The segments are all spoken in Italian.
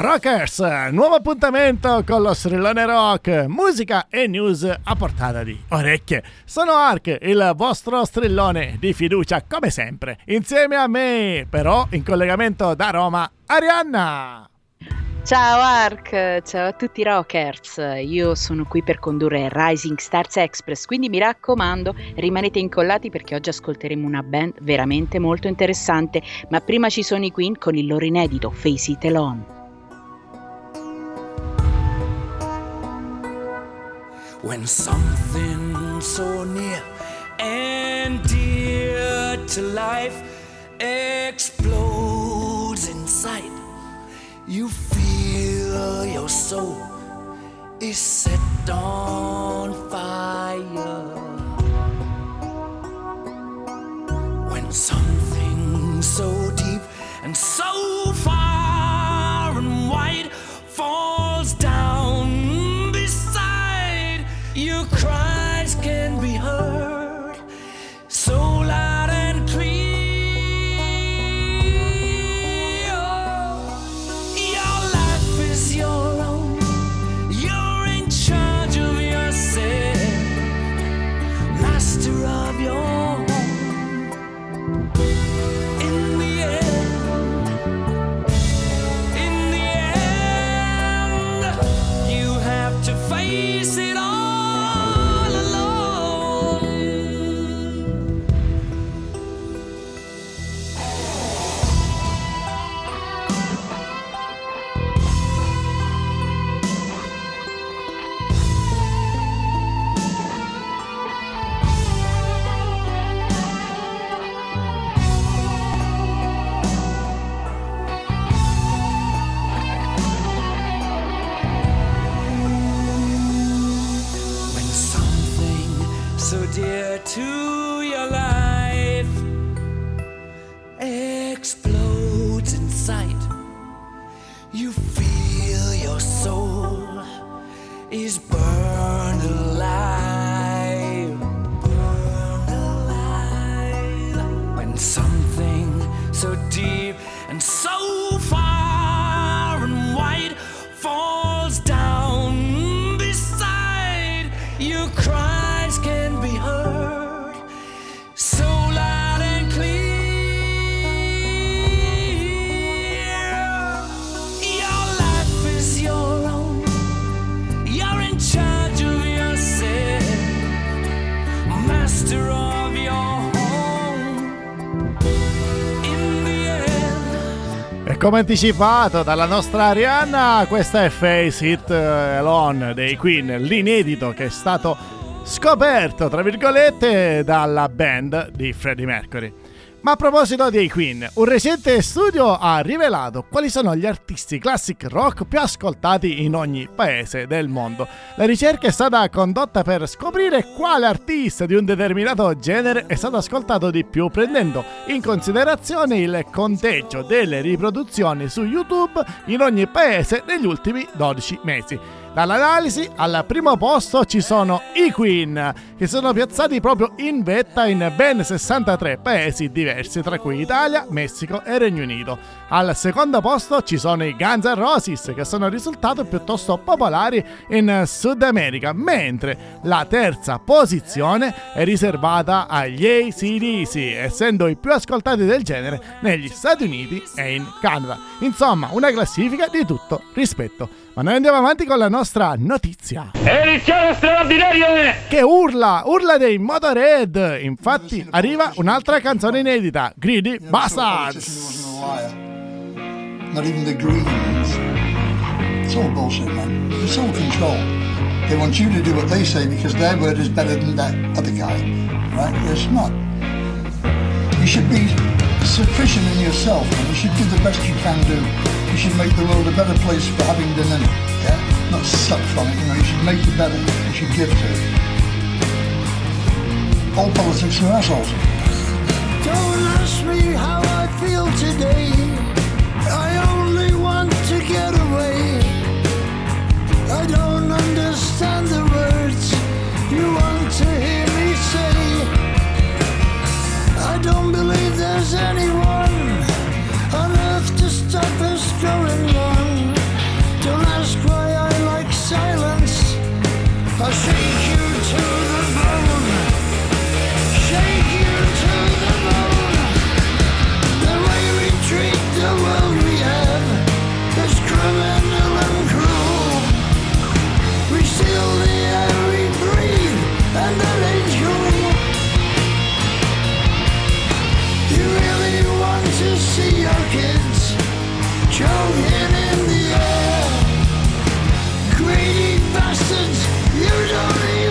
Rockers! Nuovo appuntamento con lo strillone rock, musica e news a portata di orecchie. Sono Ark, il vostro strillone di fiducia come sempre, insieme a me, però in collegamento da Roma, Arianna! Ciao Ark, ciao a tutti i rockers, io sono qui per condurre Rising Stars Express, quindi mi raccomando rimanete incollati perché oggi ascolteremo una band veramente molto interessante, ma prima ci sono i Queen con il loro inedito Face It Alone. When something so near and dear to life explodes in sight You feel your soul is set on fire. When something so deep and so so dear to your life. Explodes in sight, you feel your soul is burned come anticipato dalla nostra Arianna, questa è Face It Alone dei Queen, l'inedito che è stato scoperto, tra virgolette, dalla band di Freddie Mercury. Ma a proposito dei Queen, un recente studio ha rivelato quali sono gli artisti classic rock più ascoltati in ogni paese del mondo. La ricerca è stata condotta per scoprire quale artista di un determinato genere è stato ascoltato di più, prendendo in considerazione il conteggio delle riproduzioni su YouTube in ogni paese negli ultimi 12 mesi. Dall'analisi al primo posto ci sono i Queen, che sono piazzati proprio in vetta in ben 63 paesi diversi, tra cui Italia, Messico e Regno Unito. Al secondo posto ci sono i Guns N' Roses, che sono risultati piuttosto popolari in Sud America, mentre la terza posizione è riservata agli ACDC, essendo i più ascoltati del genere negli Stati Uniti e in Canada. Insomma, una classifica di tutto rispetto. Ma noi andiamo avanti con la nostra notizia. Edizione straordinaria! Che urla, urla dei Motorhead. Infatti arriva un'altra canzone inedita, Greedy Bastards. Not even the Greens. It's all bullshit, man. It's all control. They want you to do what they say because their word is better than that other guy, right? It's not. You should be sufficient in yourself, and you should do the best you can do. You should make the world a better place for having been in it, yeah? Not suck from it, you know, you should make it better. You should give to it. All politics are assholes. Don't ask me how I feel today. I Greedy bastards, you don't even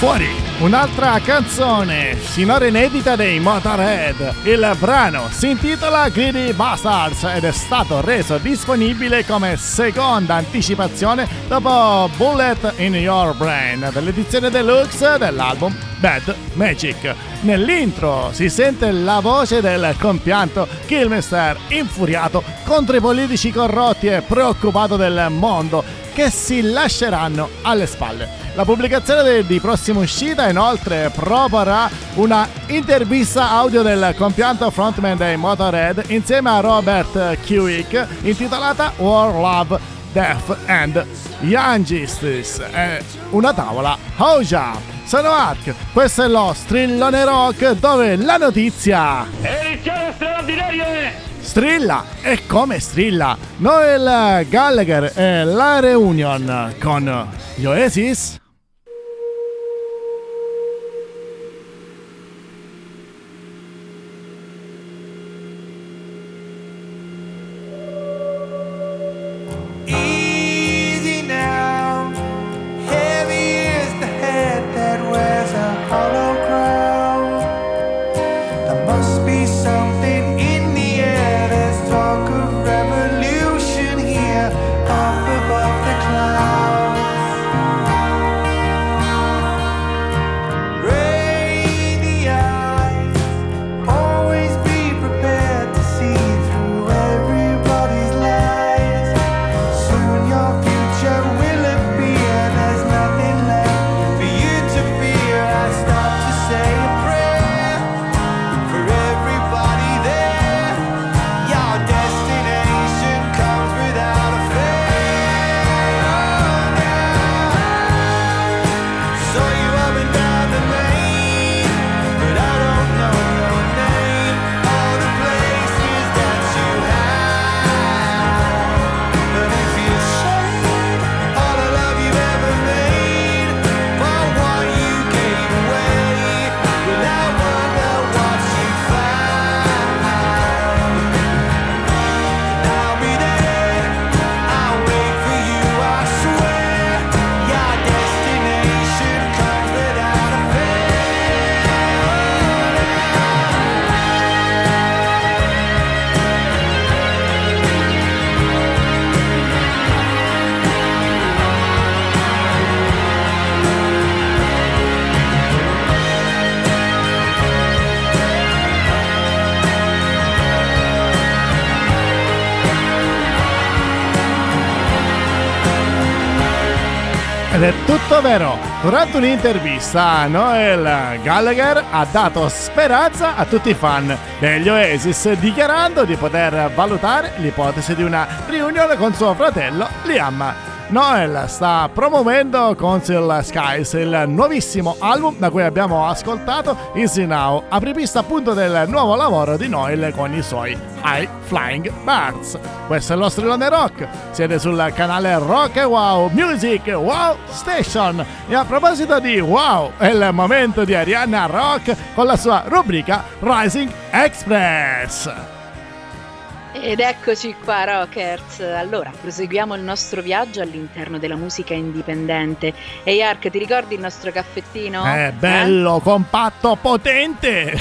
Fuori un'altra canzone, finora inedita dei Motorhead. Il brano si intitola Greedy Bastards ed è stato reso disponibile come seconda anticipazione dopo Bullet in Your Brain dell'edizione deluxe dell'album Bad Magic. Nell'intro si sente la voce del compianto Killmister infuriato contro i politici corrotti e preoccupato del mondo che si lasceranno alle spalle. La pubblicazione di prossima uscita inoltre proporrà una intervista audio del compianto frontman dei Motorhead insieme a Robert Kewick intitolata War, Love, Death and Young Justice. È una tavola Hoja. Sono Ark, questo è lo strillone rock dove la notizia Edizione straordinaria è... strilla e come strilla. Noel Gallagher e la reunion con gli Oasis. È tutto vero. Durante un'intervista, Noel Gallagher ha dato speranza a tutti i fan degli Oasis, dichiarando di poter valutare l'ipotesi di una riunione con suo fratello Liam. Noel sta promuovendo Council Skies, il nuovissimo album da cui abbiamo ascoltato Easy Now, apripista appunto del nuovo lavoro di Noel con i suoi High Flying Birds. Questo è lo strillone rock, siete sul canale Rock e Wow Music Wow Station e a proposito di Wow è il momento di Arianna Rock con la sua rubrica Rising Express. Ed eccoci qua, Rockers. Allora, proseguiamo il nostro viaggio all'interno della musica indipendente. Ehi, Ark, ti ricordi il nostro caffettino? È bello, compatto, potente! Eh?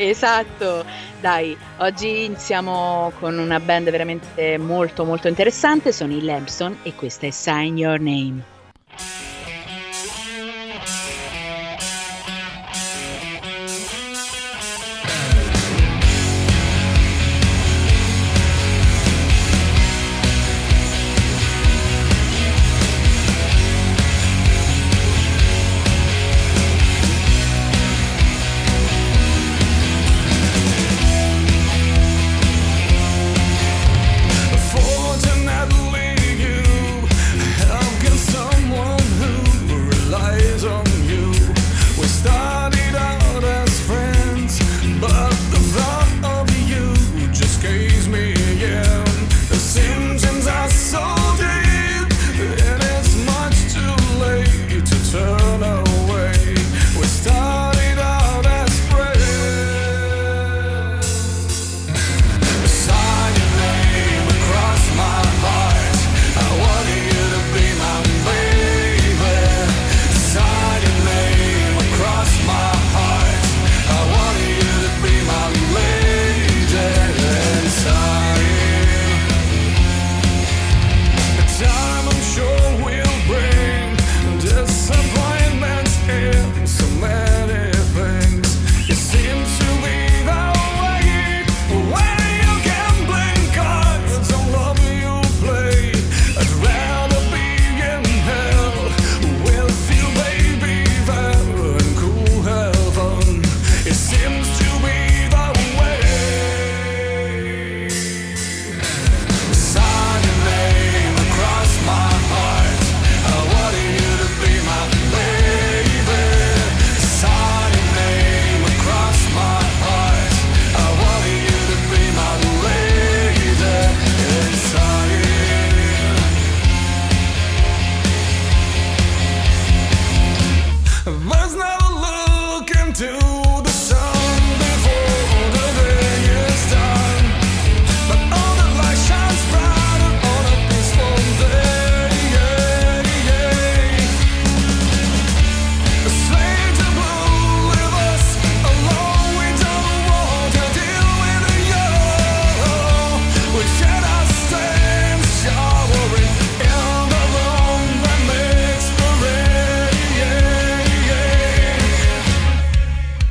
Esatto. Dai, oggi iniziamo con una band veramente molto molto interessante. Sono i Lampson e questa è Sign Your Name.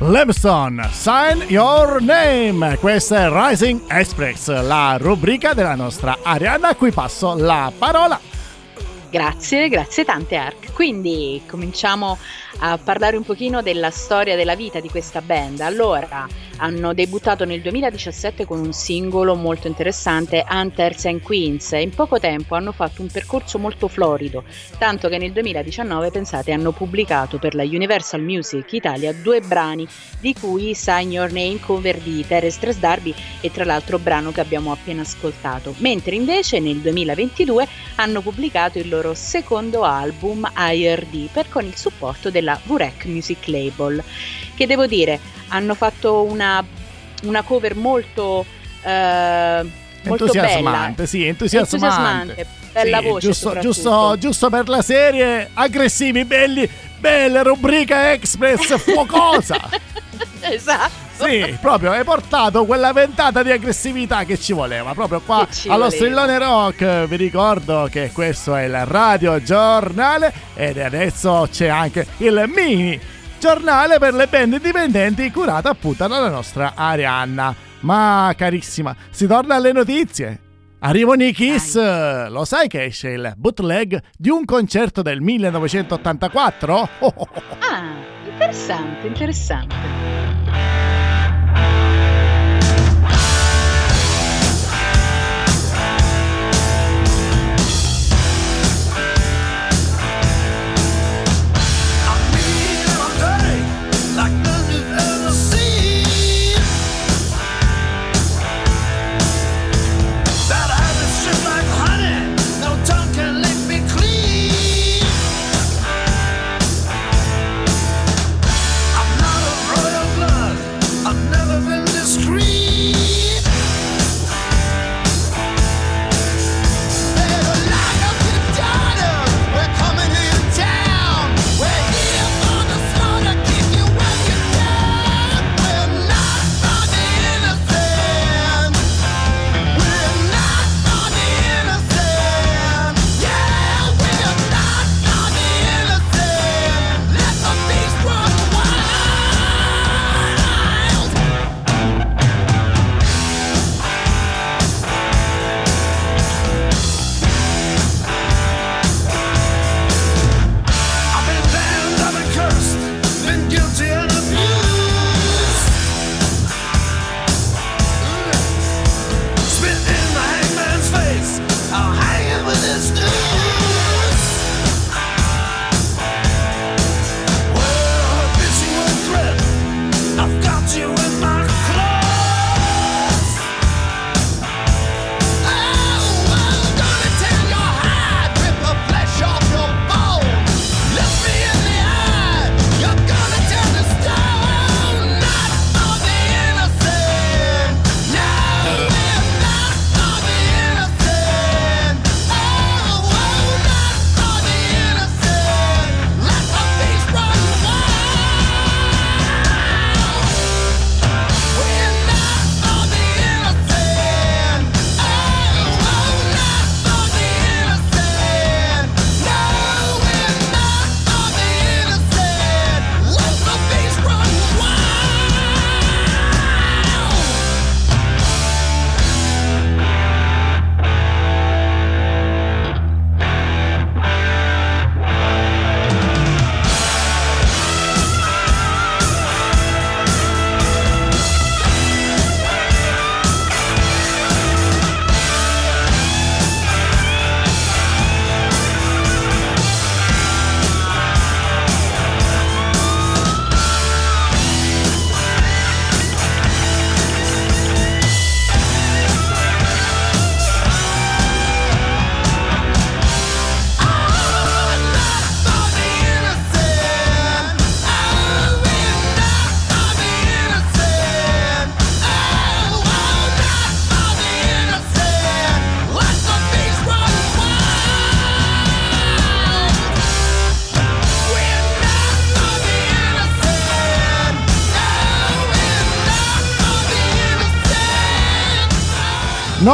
Lemson, Sign Your Name. Questa è Rising Express, la rubrica della nostra Arianna a cui passo la parola. Grazie, grazie tante Ark. Quindi cominciamo a parlare un pochino della storia della vita di questa band. Allora, hanno debuttato nel 2017 con un singolo molto interessante, Hunters and Queens, e in poco tempo hanno fatto un percorso molto florido, tanto che nel 2019, pensate, hanno pubblicato per la Universal Music Italia due brani, di cui Sign Your Name cover di Terence Tres Darby e tra l'altro brano che abbiamo appena ascoltato, mentre invece nel 2022 hanno pubblicato il loro secondo album IRD per con il supporto della Vurek Music Label, che devo dire hanno fatto una, una cover molto, eh, molto entusiasmante, bella, sì, entusiasmante. bella Sì, voce giusto, giusto, giusto per la serie, aggressivi, belli, belle rubrica express fuocosa. esatto. Sì, proprio hai portato quella ventata di aggressività che ci voleva. Proprio qua allo voleva. Strillone Rock. Vi ricordo che questo è il radio giornale ed adesso c'è anche il mini giornale per le band indipendenti curato appunto dalla nostra Arianna. Ma carissima, si torna alle notizie. Arrivano i Kiss, lo sai che esce il bootleg di un concerto del 1984? Oh, oh, oh. Ah, interessante, interessante.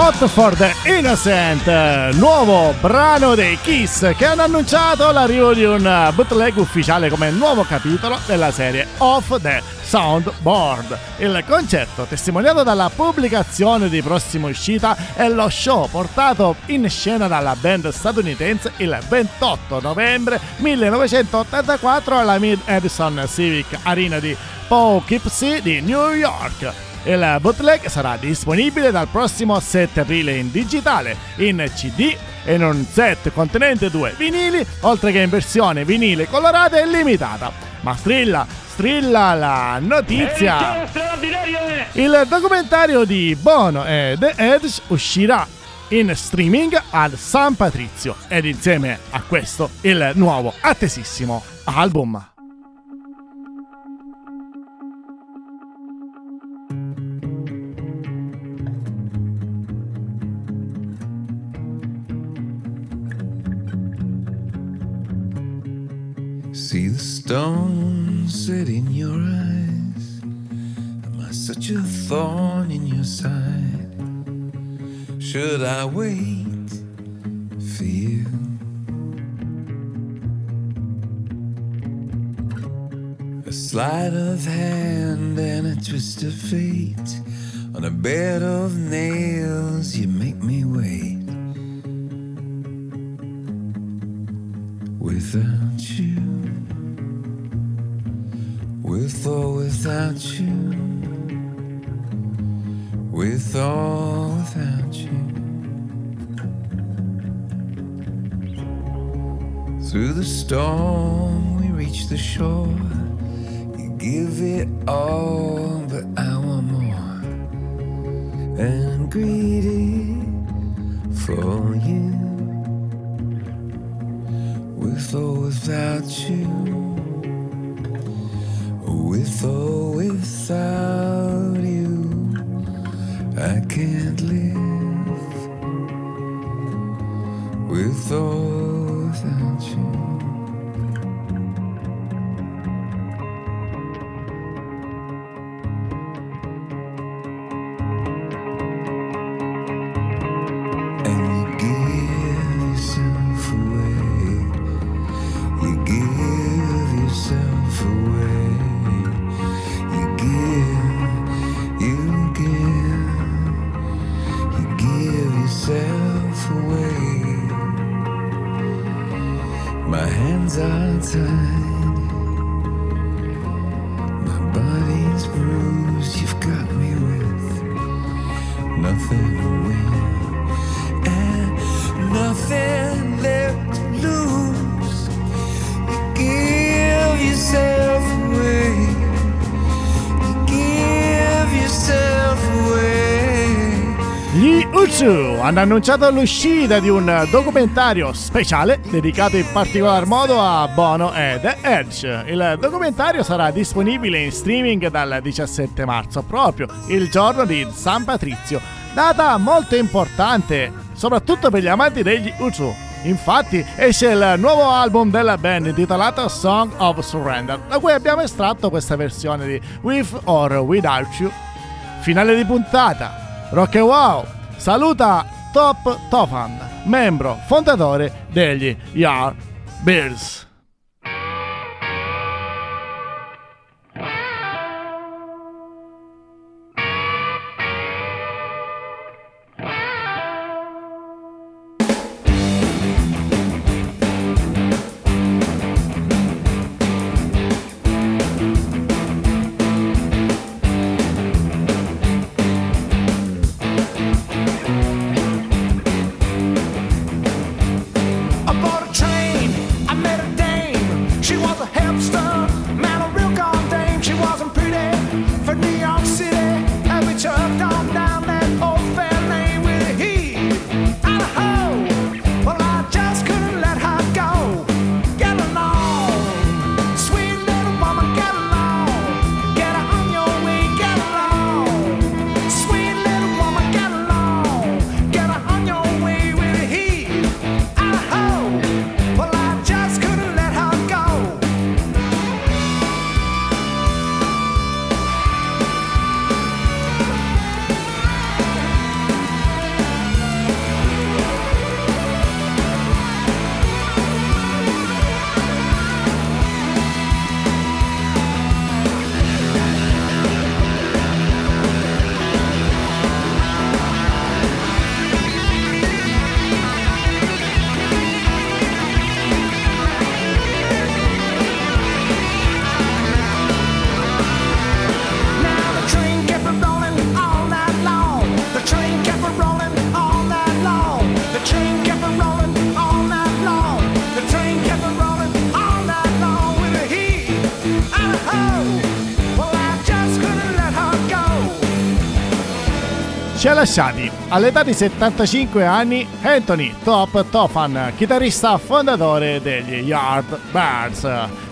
Not for the Innocent, nuovo brano dei Kiss che hanno annunciato l'arrivo di un bootleg ufficiale come nuovo capitolo della serie Off the Soundboard. Il concerto, testimoniato dalla pubblicazione di prossima uscita, è lo show portato in scena dalla band statunitense il 28 novembre 1984 alla Mid Edison Civic Arena di Poughkeepsie di New York. Il bootleg sarà disponibile dal prossimo 7 aprile in digitale, in CD e in un set contenente due vinili, oltre che in versione vinile colorata e limitata. Ma strilla, strilla la notizia! È Il documentario di Bono e The Edge uscirà in streaming al San Patrizio ed insieme a questo il nuovo attesissimo album. Stone set in your eyes. Am I such a thorn in your side? Should I wait for you? A sleight of hand and a twist of fate. On a bed of nails, you with or without you. Through the storm, we reach the shore. You give it all, but I want more. And I'm greedy for you with or without you, with or without My hands are tied. Hanno annunciato l'uscita di un documentario speciale dedicato in particolar modo a Bono e The Edge. Il documentario sarà disponibile in streaming dal 17 marzo, proprio il giorno di San Patrizio, data molto importante, soprattutto per gli amanti degli Uzu. Infatti esce il nuovo album della band intitolato Song of Surrender, da cui abbiamo estratto questa versione di With or Without You. Finale di puntata. Rock e Wow saluta Top Tofan, membro fondatore degli Yardbirds. Aboard lasciati all'età di 75 anni Anthony Top Tofan, chitarrista fondatore degli Yardbirds.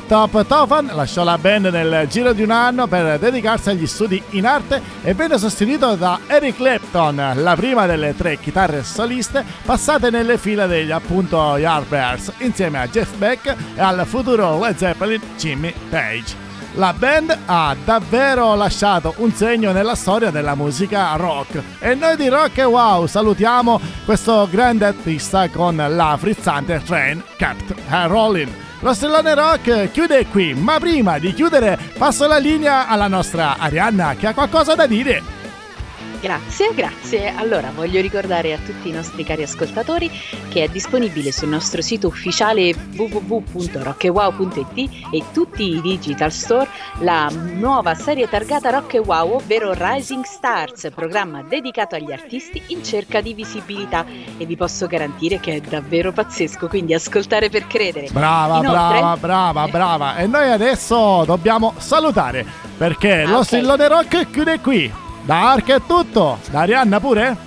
Top Tofan lasciò la band nel giro di un anno per dedicarsi agli studi in arte e venne sostituito da Eric Clapton, la prima delle tre chitarre soliste passate nelle fila degli appunto Yardbirds, insieme a Jeff Beck e al futuro Led Zeppelin Jimmy Page. La band ha davvero lasciato un segno nella storia della musica rock e noi di Rock e Wow salutiamo questo grande artista con la frizzante Train Kept Rolling. Lo stellone rock chiude qui, ma prima di chiudere passo la linea alla nostra Arianna che ha qualcosa da dire. Grazie, grazie. Allora, voglio ricordare a tutti i nostri cari ascoltatori che è disponibile sul nostro sito ufficiale www.rockewow.it e tutti i digital store la nuova serie targata Rock e Wow, ovvero Rising Stars, programma dedicato agli artisti in cerca di visibilità e vi posso garantire che è davvero pazzesco, quindi ascoltare per credere. Brava, Inoltre- brava, brava, brava. E noi adesso dobbiamo salutare perché Ah, lo ok. stillone rock chiude qui. Da Ark è tutto, da Arianna pure?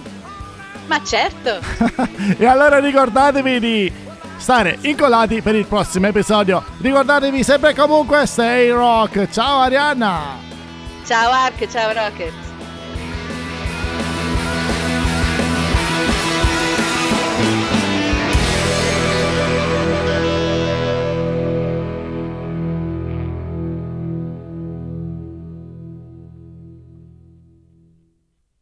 Ma certo! e allora ricordatevi di stare incollati per il prossimo episodio. Ricordatevi sempre e comunque Stay Rock. Ciao Arianna! Ciao Ark, ciao Rockers!